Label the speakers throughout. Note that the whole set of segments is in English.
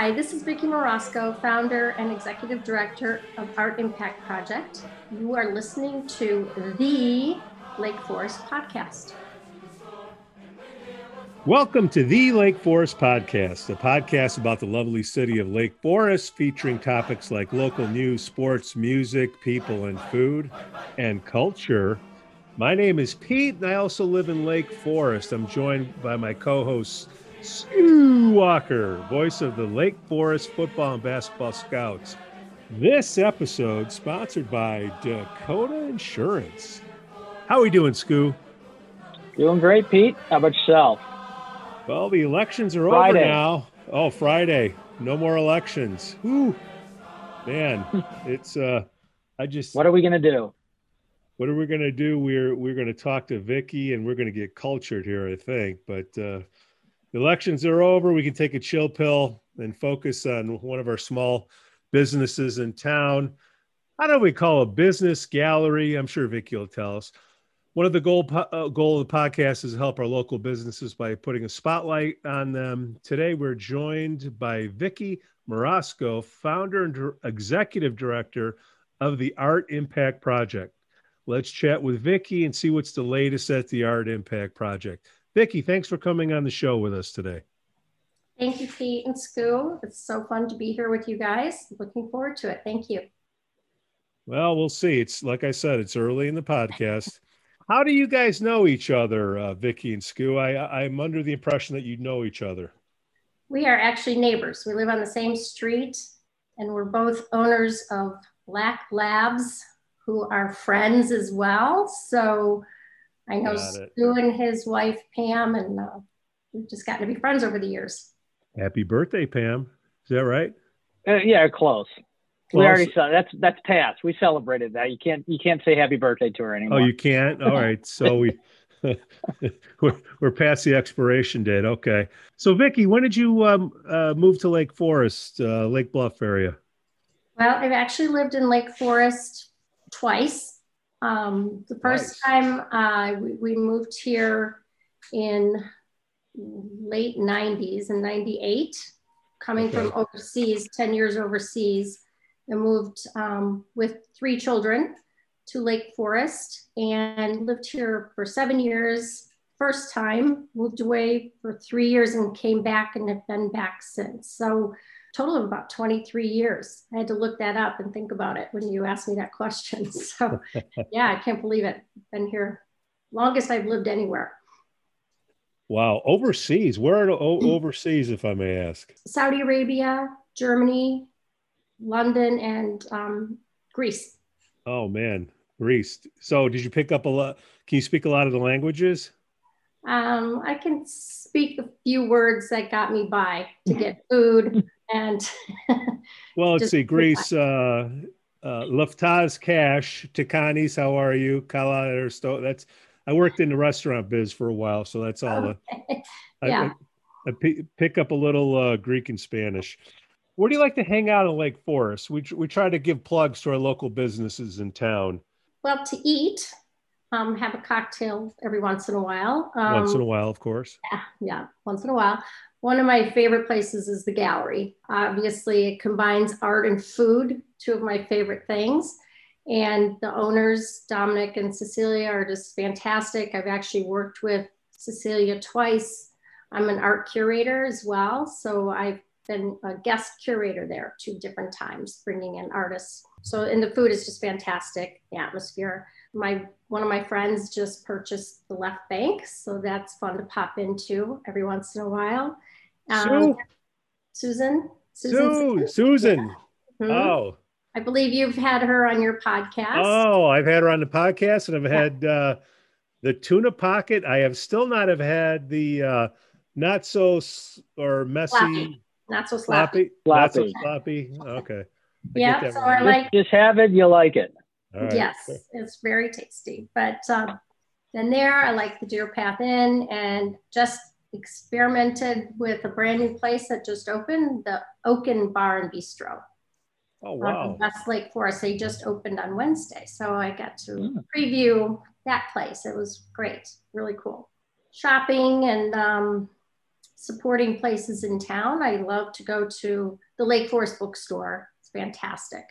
Speaker 1: Hi, this is Vicki Morosco, founder and executive director of Art Impact Project. You are listening to the Lake Forest Podcast.
Speaker 2: Welcome to the Lake Forest Podcast, a podcast about the lovely city of Lake Forest, featuring topics like local news, sports, music, people, and food and culture. My name is Pete, and I also live in Lake Forest. I'm joined by my co host, Stu Walker, voice of the Lake Forest Football and Basketball Scouts. This episode sponsored by Dakota Insurance. How are we doing, Scoo?
Speaker 3: Doing great, Pete. How about yourself?
Speaker 2: Well, the elections are
Speaker 3: Friday.
Speaker 2: over now. Oh, Friday. No more elections. Whew. Man, it's uh I just
Speaker 3: What are we going to do?
Speaker 2: what are we gonna do? We're we're gonna talk to Vicky and we're gonna get cultured here, I think. But uh the elections are over. We can take a chill pill and focus on one of our small businesses in town. How do we call a business gallery? I'm sure Vicky will tell us. One of the goal uh, goal of the podcast is to help our local businesses by putting a spotlight on them. Today, we're joined by Vicky Morosco, founder and executive director of the Art Impact Project. Let's chat with Vicky and see what's the latest at the Art Impact Project. Vicky, thanks for coming on the show with us today.
Speaker 1: Thank you, Pete and Scoo. It's so fun to be here with you guys. Looking forward to it. Thank you.
Speaker 2: Well, we'll see. It's like I said, it's early in the podcast. How do you guys know each other, uh, Vicky and Scoo? I, I'm under the impression that you know each other.
Speaker 1: We are actually neighbors. We live on the same street, and we're both owners of Black Labs, who are friends as well. So I know
Speaker 2: Got it.
Speaker 1: Stu and his wife Pam, and uh, we've just gotten to be friends over the years.
Speaker 2: Happy birthday, Pam. Is that right?
Speaker 3: Uh, yeah, close.
Speaker 2: Close.
Speaker 3: We already saw that's that's past. We celebrated that. You can't you can't say happy birthday to her anymore.
Speaker 2: Oh, you can't? All right. So we we're, we're past the expiration date. Okay. So Vicky, when did you um, uh, move to Lake Forest, uh, Lake Bluff area?
Speaker 1: Well, I've actually lived in Lake Forest twice. Um, the first
Speaker 2: Nice.
Speaker 1: time uh, we, we moved here in late 90s in 98, coming from overseas, 10 years overseas, and moved um, with three children to Lake Forest and lived here for seven years. First time, moved away for three years and came back and have been back since. So total of about 23 years. I had to look that up and think about it when you asked me that question. So, yeah, I can't believe it. Been here longest I've lived anywhere.
Speaker 2: Wow. Overseas. Where are o- overseas, if I may ask?
Speaker 1: Saudi Arabia, Germany, London, and um, Greece.
Speaker 2: Oh man, Greece. So did you pick up a lot? Can you speak a lot of the languages?
Speaker 1: Um, I can speak a few words that got me by to get food and
Speaker 2: Well, let's see. Greece, uh, uh, Luftaz Cash, Tikanis, how are you? Kala Ersto. That's, I worked in the restaurant biz for a while, so that's all. I-
Speaker 1: Yeah.
Speaker 2: I, I pi- pick up a little uh, Greek and Spanish. Where do you like to hang out in Lake Forest? We, we try to give plugs to our local businesses in town
Speaker 1: well to eat. Um, have a cocktail every once in a while. Um,
Speaker 2: once in a while, of course.
Speaker 1: Yeah, yeah, once in a while. One of my favorite places is the gallery. Obviously, it combines art and food, two of my favorite things. And the owners, Dominic and Cecilia, are just fantastic. I've actually worked with Cecilia twice. I'm an art curator as well. So I've been a guest curator there two different times, bringing in artists. So, and the food is just fantastic, the atmosphere my one of my friends just purchased the left bank so that's fun to pop into every once in a while um, susan
Speaker 2: Sue, Susan.
Speaker 1: Mhm.
Speaker 2: Oh,
Speaker 1: i believe you've had her on your podcast
Speaker 2: Oh, I've had her on the podcast, and I've had uh, the tuna pocket. I have still not have had the uh, not so s- or messy
Speaker 1: Sloppy. not so sloppy,
Speaker 2: sloppy, not so
Speaker 3: Sloppy.
Speaker 2: sloppy. Okay. I
Speaker 1: yeah so
Speaker 2: one.
Speaker 1: i like
Speaker 3: just have it. You like it.
Speaker 2: Right.
Speaker 1: yes it's very tasty but um, then there i like the deer path inn and just experimented with a brand new place that just opened the oaken bar and bistro
Speaker 2: Oh wow.
Speaker 1: West Lake Forest. They just opened on Wednesday. So I got to
Speaker 3: Mm.
Speaker 1: preview that place. It was great, really cool. Shopping and um, supporting places in town. I love to go to the Lake Forest bookstore. It's fantastic.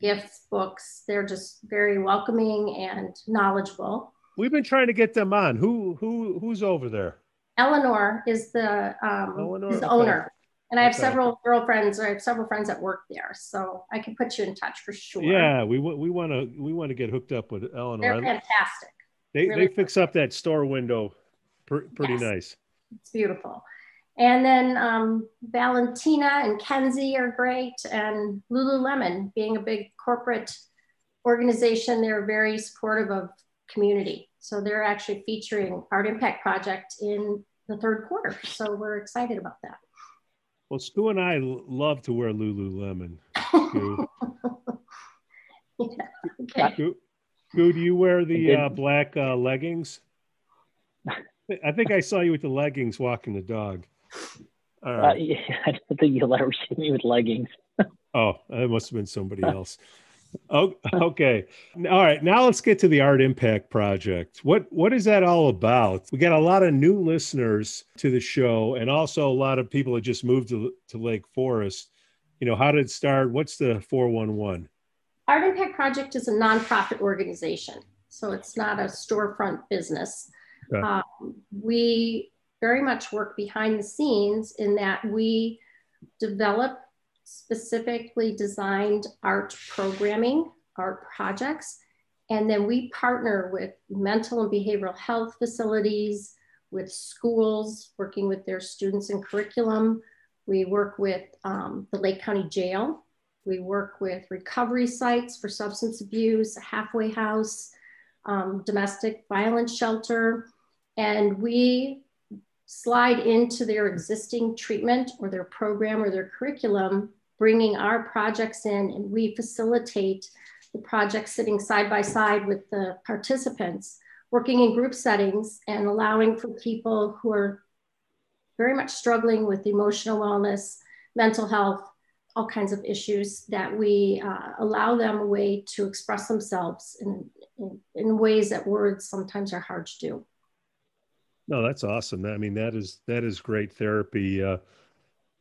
Speaker 1: Gifts, books, they're just very welcoming and knowledgeable.
Speaker 2: We've been trying to get them on. Who who who's over there?
Speaker 1: Eleanor is the um, Eleanor, is the okay. owner. And I have okay. several girlfriends. I have several friends that work there, so I can put you in touch for sure.
Speaker 2: Yeah, we we want to we want to get hooked up with Eleanor.
Speaker 1: They're fantastic.
Speaker 2: They really they fix up that store window, pretty yes. nice.
Speaker 1: It's beautiful. And then um, Valentina and Kenzie are great, and Lululemon, being a big corporate organization, they're very supportive of community. So they're actually featuring Art Impact Project in the third quarter. So we're excited about that.
Speaker 2: Well, Stu and I love to wear Lululemon. yeah, okay. Stu, do you wear the uh, black uh, leggings? I think I saw you with the leggings walking the dog.
Speaker 3: Uh, yeah, I don't think you'll ever see me with leggings.
Speaker 2: oh, that must have been somebody else. Oh, okay. All right. Now let's get to the Art Impact Project. What what is that all about? We got a lot of new listeners to the show, and also a lot of people that just moved to to Lake Forest. You know, how did it start? What's the four one one?
Speaker 1: Art Impact Project is a nonprofit organization, so it's not a storefront business. Okay. Um, we very much work behind the scenes in that we develop specifically designed art programming, art projects, and then we partner with mental and behavioral health facilities, with schools, working with their students and curriculum. We work with um, the Lake County Jail. We work with recovery sites for substance abuse, a halfway house, um, domestic violence shelter, and we slide into their existing treatment or their program or their curriculum, bringing our projects in, and we facilitate the project sitting side by side with the participants, working in group settings and allowing for people who are very much struggling with emotional wellness, mental health, all kinds of issues that we uh, allow them a way to express themselves in, in, in ways that words sometimes are hard to do.
Speaker 2: No, that's awesome. I mean, that is that is great therapy. Uh,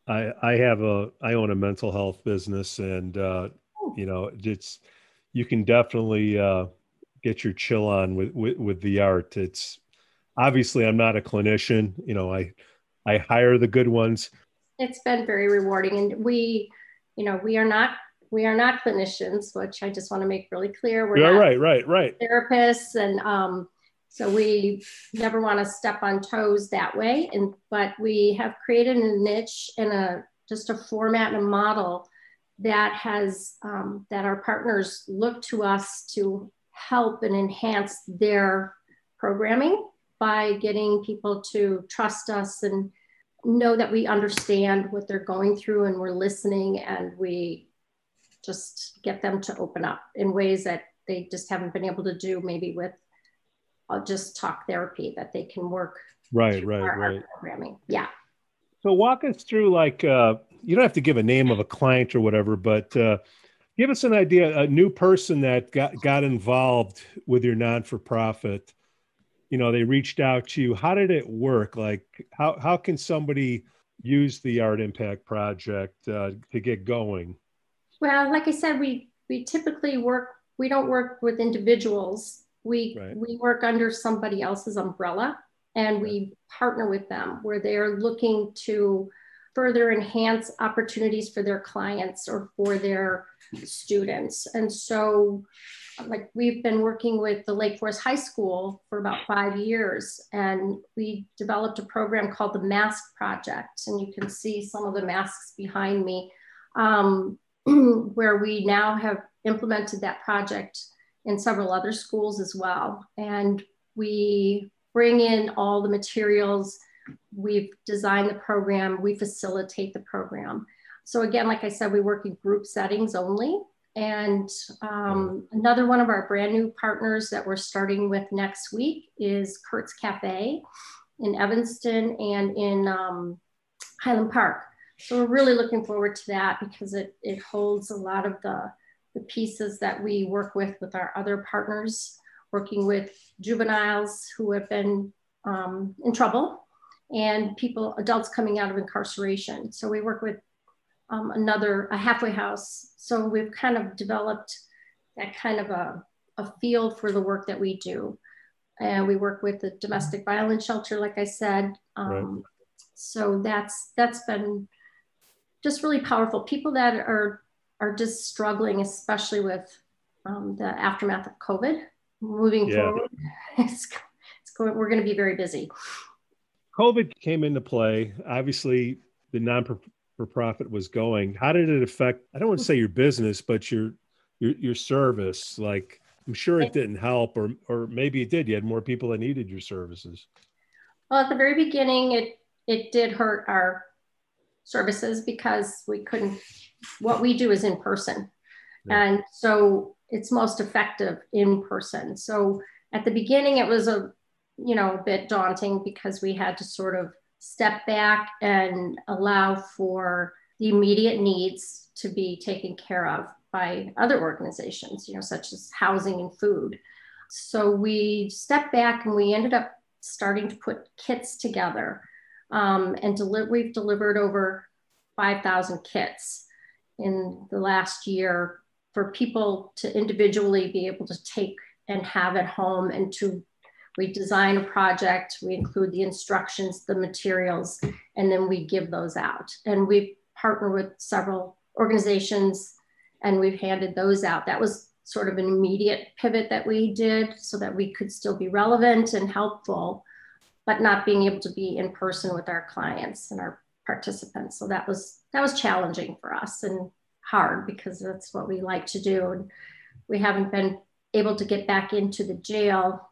Speaker 2: I I have a I own a mental health business, and uh, you know, it's you can definitely uh, get your chill on with, with with the art. It's obviously I'm not a clinician. You know, I I hire the good ones.
Speaker 1: It's been very rewarding, and we, you know, we are not we are not clinicians, which I just want to make really clear.
Speaker 2: We're yeah, right, right, right.
Speaker 1: Therapists and um, so we never want to step on toes that way. And but we have created a niche and a just a format and a model that has um, that our partners look to us to help and enhance their programming by getting people to trust us and know that we understand what they're going through and we're listening and we just get them to open up in ways that they just haven't been able to do maybe with uh, just talk therapy that they can work
Speaker 2: right right right.
Speaker 1: programming. Yeah.
Speaker 2: So walk us through like uh, you don't have to give a name of a client or whatever but uh, give us an idea a new person that got got involved with your non-for-profit. You know they reached out to you. How did it work? Like how how can somebody use the art impact project uh, to get going?
Speaker 1: Well like i said we we typically work we don't work with individuals we right. we work under somebody else's umbrella and we partner with them where they are looking to further enhance opportunities for their clients or for their students. And so like we've been working with the Lake Forest High School for about five years, and we developed a program called the Mask Project. And you can see some of the masks behind me, um, where we now have implemented that project in several other schools as well. And we bring in all the materials, we've designed the program, we facilitate the program. So again, like I said, we work in group settings only. And um, another one of our brand new partners that we're starting with next week is Curt's Cafe in Evanston and in um, Highland Park. So we're really looking forward to that because it, it holds a lot of the the pieces that we work with with our other partners, working with juveniles who have been um, in trouble and people, adults coming out of incarceration. So we work with um, another, a halfway house. So we've kind of developed that kind of a, a feel for the work that we do. And we work with the domestic violence shelter, like I said. Um, right. So that's that's been just really powerful. People that are are just struggling, especially with um, the aftermath of COVID. Moving yeah. forward, it's, it's going, we're going to be very busy.
Speaker 2: COVID came into play. Obviously, the non for profit was going. How did it affect? I don't want to say your business, but your your your service. Like I'm sure it didn't help, or or maybe it did. You had more people that needed your services.
Speaker 1: Well, at the very beginning, it it did hurt our services because we couldn't. What we do is in person, yeah. and so it's most effective in person. So at the beginning, it was a you know, a bit daunting because we had to sort of step back and allow for the immediate needs to be taken care of by other organizations, you know, such as housing and food. So we stepped back and we ended up starting to put kits together. Um, and deli- we've delivered over 5,000 kits in the last year for people to individually be able to take and have at home and to we design a project, we include the instructions, the materials, and then we give those out. And we partner with several organizations and we've handed those out. That was sort of an immediate pivot that we did so that we could still be relevant and helpful, but not being able to be in person with our clients and our participants. So that was that was challenging for us and hard because that's what we like to do. And we haven't been able to get back into the jail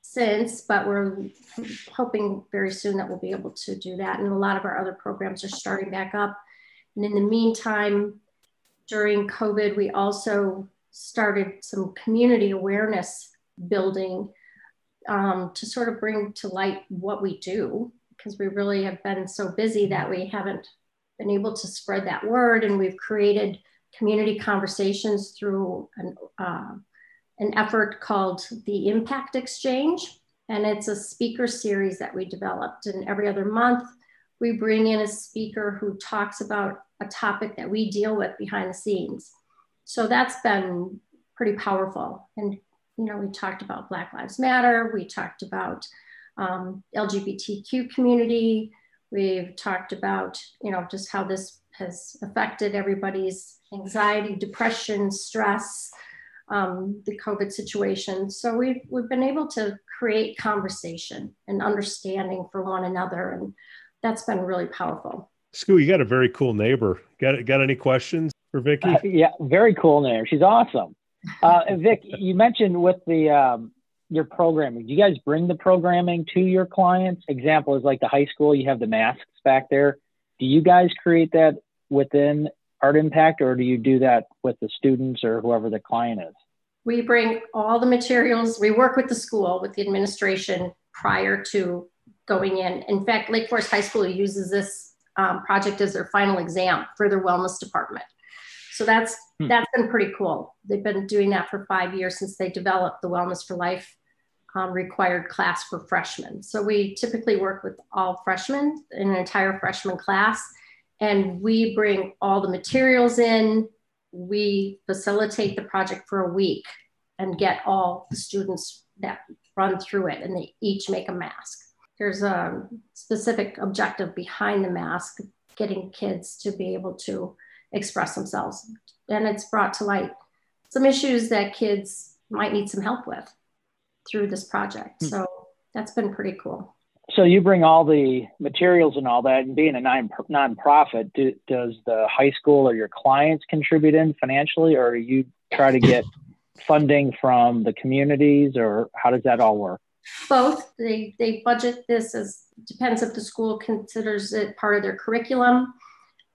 Speaker 1: since, but we're hoping very soon that we'll be able to do that. And a lot of our other programs are starting back up. And in the meantime, during COVID, we also started some community awareness building um, to sort of bring to light what we do, because we really have been so busy that we haven't been able to spread that word. And we've created community conversations through an, uh, an effort called the Impact Exchange. And it's a speaker series that we developed. And every other month, we bring in a speaker who talks about a topic that we deal with behind the scenes. So that's been pretty powerful. And, you know, we talked about Black Lives Matter, we talked about um, LGBTQ community, we've talked about, you know, just how this has affected everybody's anxiety, depression, stress, um, the COVID situation. So we've, we've been able to create conversation and understanding for one another. And that's been really powerful.
Speaker 2: Scoo, you got a very cool neighbor. Got, got any questions for Vicki? Uh,
Speaker 3: yeah, very cool neighbor. She's awesome. Uh, Vic, you mentioned with the, um, your programming, do you guys bring the programming to your clients? Example is like the high school, you have the masks back there. Do you guys create that within Art Impact, or do you do that with the students or whoever the client is?
Speaker 1: We bring all the materials. We work with the school, with the administration prior to going in. In fact, Lake Forest High School uses this um, project as their final exam for their wellness department. So that's hmm. that's been pretty cool. They've been doing that for five years since they developed the Wellness for Life um, required class for freshmen. So we typically work with all freshmen, in an entire freshman class, and we bring all the materials in. We facilitate the project for a week and get all the students that run through it, and they each make a mask. There's a specific objective behind the mask, getting kids to be able to express themselves. And it's brought to light some issues that kids might need some help with through this project. Hmm. So that's been pretty cool
Speaker 3: so you bring all the materials and all that, and being a non nonprofit, do, does the high school or your clients contribute in financially, or you try to get funding from the communities, or how does that all work?
Speaker 1: Both. They they budget this as depends if the school considers it part of their curriculum,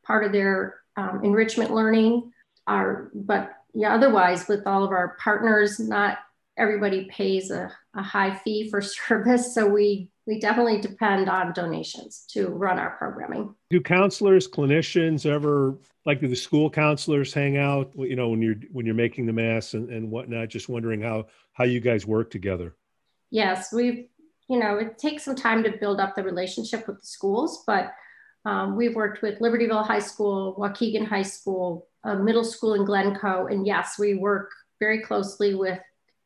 Speaker 1: part of their um, enrichment learning. Are but yeah, otherwise with all of our partners, not everybody pays a, a high fee for service, so we we definitely depend on donations to run our programming.
Speaker 2: Do counselors, clinicians ever like do the school counselors hang out? You know, when you're when you're making the mass and, and whatnot. Just wondering how how you guys work together.
Speaker 1: Yes, we've you know, it takes some time to build up the relationship with the schools, but um, we've worked with Libertyville High School, Waukegan High School, a middle school in Glencoe. And yes, we work very closely with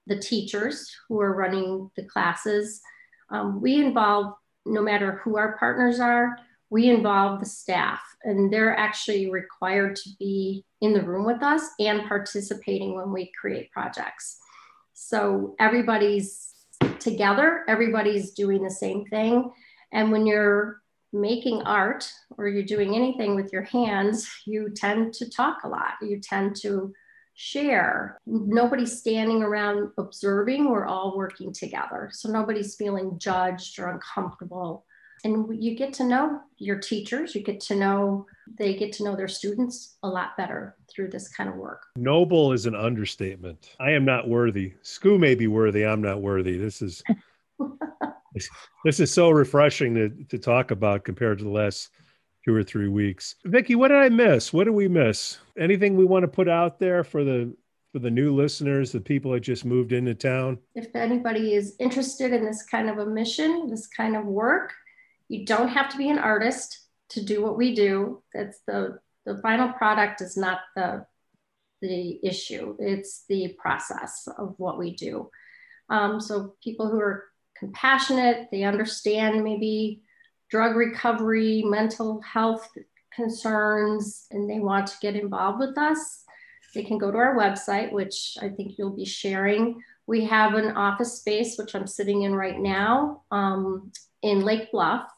Speaker 1: the teachers who are running the classes. Um, we involve, no matter who our partners are, we involve the staff and they're actually required to be in the room with us and participating when we create projects. So everybody's together, everybody's doing the same thing. And when you're making art or you're doing anything with your hands, you tend to talk a lot. You tend to share. Nobody's standing around observing. We're all working together. So nobody's feeling judged or uncomfortable. And you get to know your teachers, you get to know, they get to know their students a lot better through this kind of work.
Speaker 2: Noble is an understatement. I am not worthy. Scoo may be worthy. I'm not worthy. This is. this is so refreshing to, to talk about compared to the last two or three weeks. Vicki, what did I miss? What did we miss? Anything we want to put out there for the for the new listeners, the people that just moved into town?
Speaker 1: If anybody is interested in this kind of a mission, this kind of work, you don't have to be an artist to do what we do. That's the the final product is not the the issue. It's the process of what we do. Um, so people who are compassionate, they understand maybe drug recovery, mental health concerns, and they want to get involved with us, they can go to our website, which I think you'll be sharing. We have an office space, which I'm sitting in right now um, in Lake Bluff.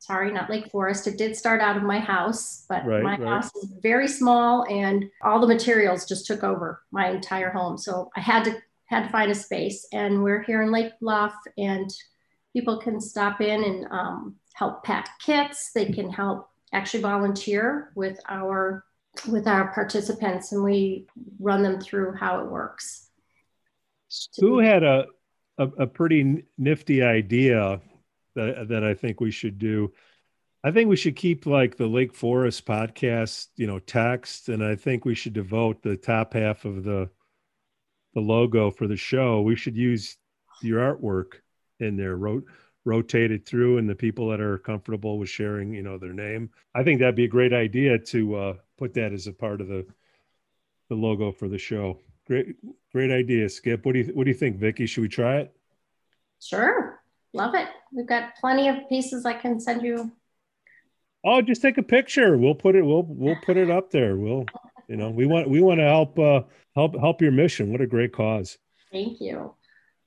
Speaker 1: Sorry, not Lake Forest. It did start out of my house, but right, my right. house is very small and all the materials just took over my entire home. So I had to had to find a space. And we're here in Lake Bluff, and people can stop in and um, help pack kits. They can help actually volunteer with our with our participants, and we run them through how it works.
Speaker 2: Who had a, a, a pretty nifty idea that that I think we should do? I think we should keep like the Lake Forest podcast, you know, text, and I think we should devote the top half of the the logo for the show, we should use your artwork in there, wrote rotated through and the people that are comfortable with sharing you know their name. I think that'd be a great idea to uh, put that as a part of the the logo for the show. Great great idea skip. What do you what do you think vicki should we try it?
Speaker 1: Sure. Love it. We've got plenty of pieces i can send you.
Speaker 2: Oh just take a picture. We'll put it we'll we'll put it up there. We'll you know we want we want to help uh help help your mission. What a great cause.
Speaker 1: Thank you.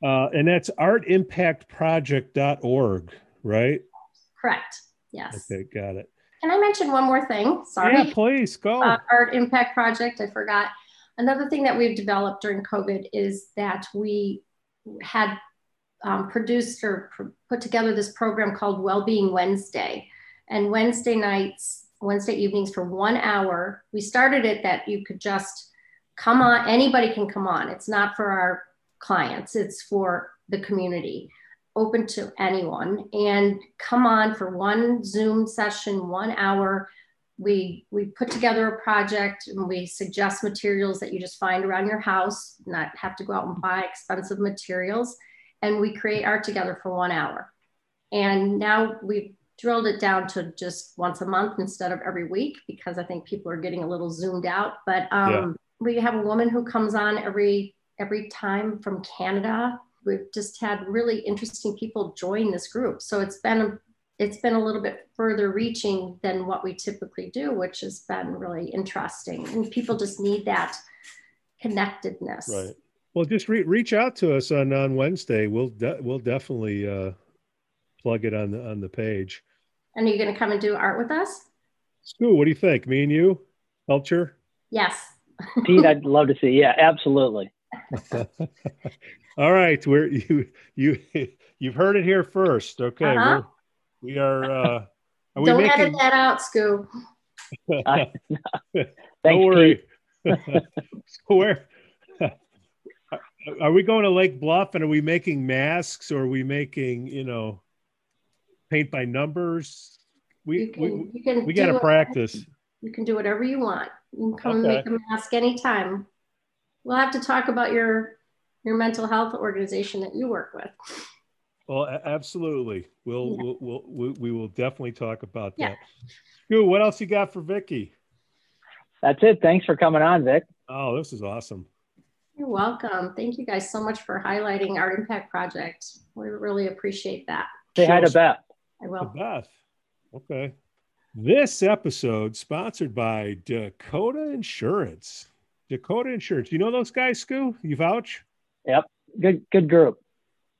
Speaker 2: Uh and that's artimpactproject.org right?
Speaker 1: Correct. Yes.
Speaker 2: Okay got it.
Speaker 1: Can i mention one more thing? Sorry.
Speaker 2: Yeah please go. Uh,
Speaker 1: art impact project i forgot. Another thing that we've developed during covid is that we had um, produced or pr- put together this program called well-being wednesday. And wednesday nights Wednesday evenings for one hour. We started it that you could just come on, anybody can come on. It's not for our clients, it's for the community, open to anyone. And come on for one Zoom session, one hour. We, we put together a project and we suggest materials that you just find around your house, not have to go out and buy expensive materials. And we create art together for one hour. And now we've drilled it down to just once a month instead of every week because I think people are getting a little zoomed out. But um, yeah. we have a woman who comes on every every time from Canada. We've just had really interesting people join this group, so it's been it's been a little bit further reaching than what we typically do, which has been really interesting. And people just need that connectedness.
Speaker 2: Right. Well, just re- reach out to us on on Wednesday. We'll de- we'll definitely uh, plug it on the on the page.
Speaker 1: And are you going to come and do art with us?
Speaker 2: Scoo, what do you think? Me and you? Culture?
Speaker 1: Yes.
Speaker 3: Pete, I'd love to see. Yeah, absolutely.
Speaker 2: All right, we're you you you've heard it here first. Okay, uh-huh. we're, we are. Uh, are
Speaker 1: Don't making... edit that out, Scoo.
Speaker 2: Don't worry. so where are we going to Lake Bluff and are we making masks or are we making you know paint by numbers. We you can, we, you can we got to practice.
Speaker 1: You can do whatever you want. You can come okay. and make a mask anytime. We'll have to talk about your your mental health organization that you work with.
Speaker 2: Well, absolutely. We'll,
Speaker 1: Yeah.
Speaker 2: we'll, we'll, we, we will definitely talk about
Speaker 1: Yeah.
Speaker 2: that. Stu, what else you got for Vicky?
Speaker 3: That's it. Thanks for coming on, Vic.
Speaker 2: Oh, this is awesome.
Speaker 1: You're welcome. Thank you guys so much for highlighting Art Impact Project. We really appreciate that.
Speaker 3: Say hi to Beth.
Speaker 1: I will.
Speaker 2: Beth. Okay. This episode sponsored by Dakota Insurance. Dakota Insurance. You know those guys, Scoo? You vouch? Yep.
Speaker 3: Good, good group.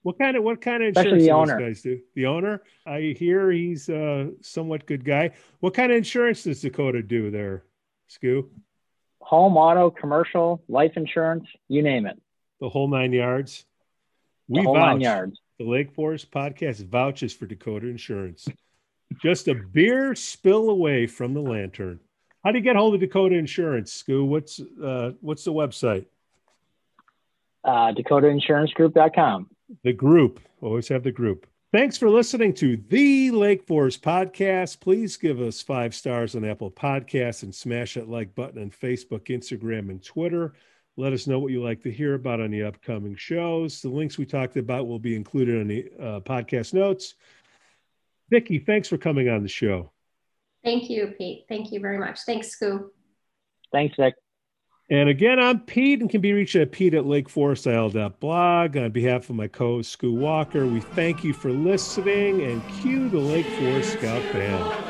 Speaker 2: What kind of what kind of
Speaker 3: Especially
Speaker 2: insurance
Speaker 3: the
Speaker 2: do those guys do? The owner? I hear he's a somewhat good guy. What kind of insurance does Dakota do there, Scoo?
Speaker 3: Home, auto, commercial, life insurance, you name it.
Speaker 2: The whole nine yards.
Speaker 3: The
Speaker 2: We
Speaker 3: whole
Speaker 2: vouch.
Speaker 3: nine yards.
Speaker 2: The Lake Forest Podcast vouches for Dakota Insurance. Just a beer spill away from the lantern. How do you get hold of Dakota Insurance, Scoo? What's uh, what's the website?
Speaker 3: Uh, DakotaInsuranceGroup.com.
Speaker 2: The group. Always have the group. Thanks for listening to the Lake Forest Podcast. Please give us five stars on Apple Podcasts and smash that like button on Facebook, Instagram, and Twitter. Let us know what you like to hear about on the upcoming shows. The links we talked about will be included on the uh, podcast notes. Vicki, thanks for coming on the show.
Speaker 1: Thank you, Pete. Thank you very much. Thanks, Scoo.
Speaker 3: Thanks, Vic.
Speaker 2: And again, I'm Pete and can be reached at pete at lakeforestisle.blog. On behalf of my co host, Scoo Walker, we thank you for listening and cue the Lake Forest Scout Band.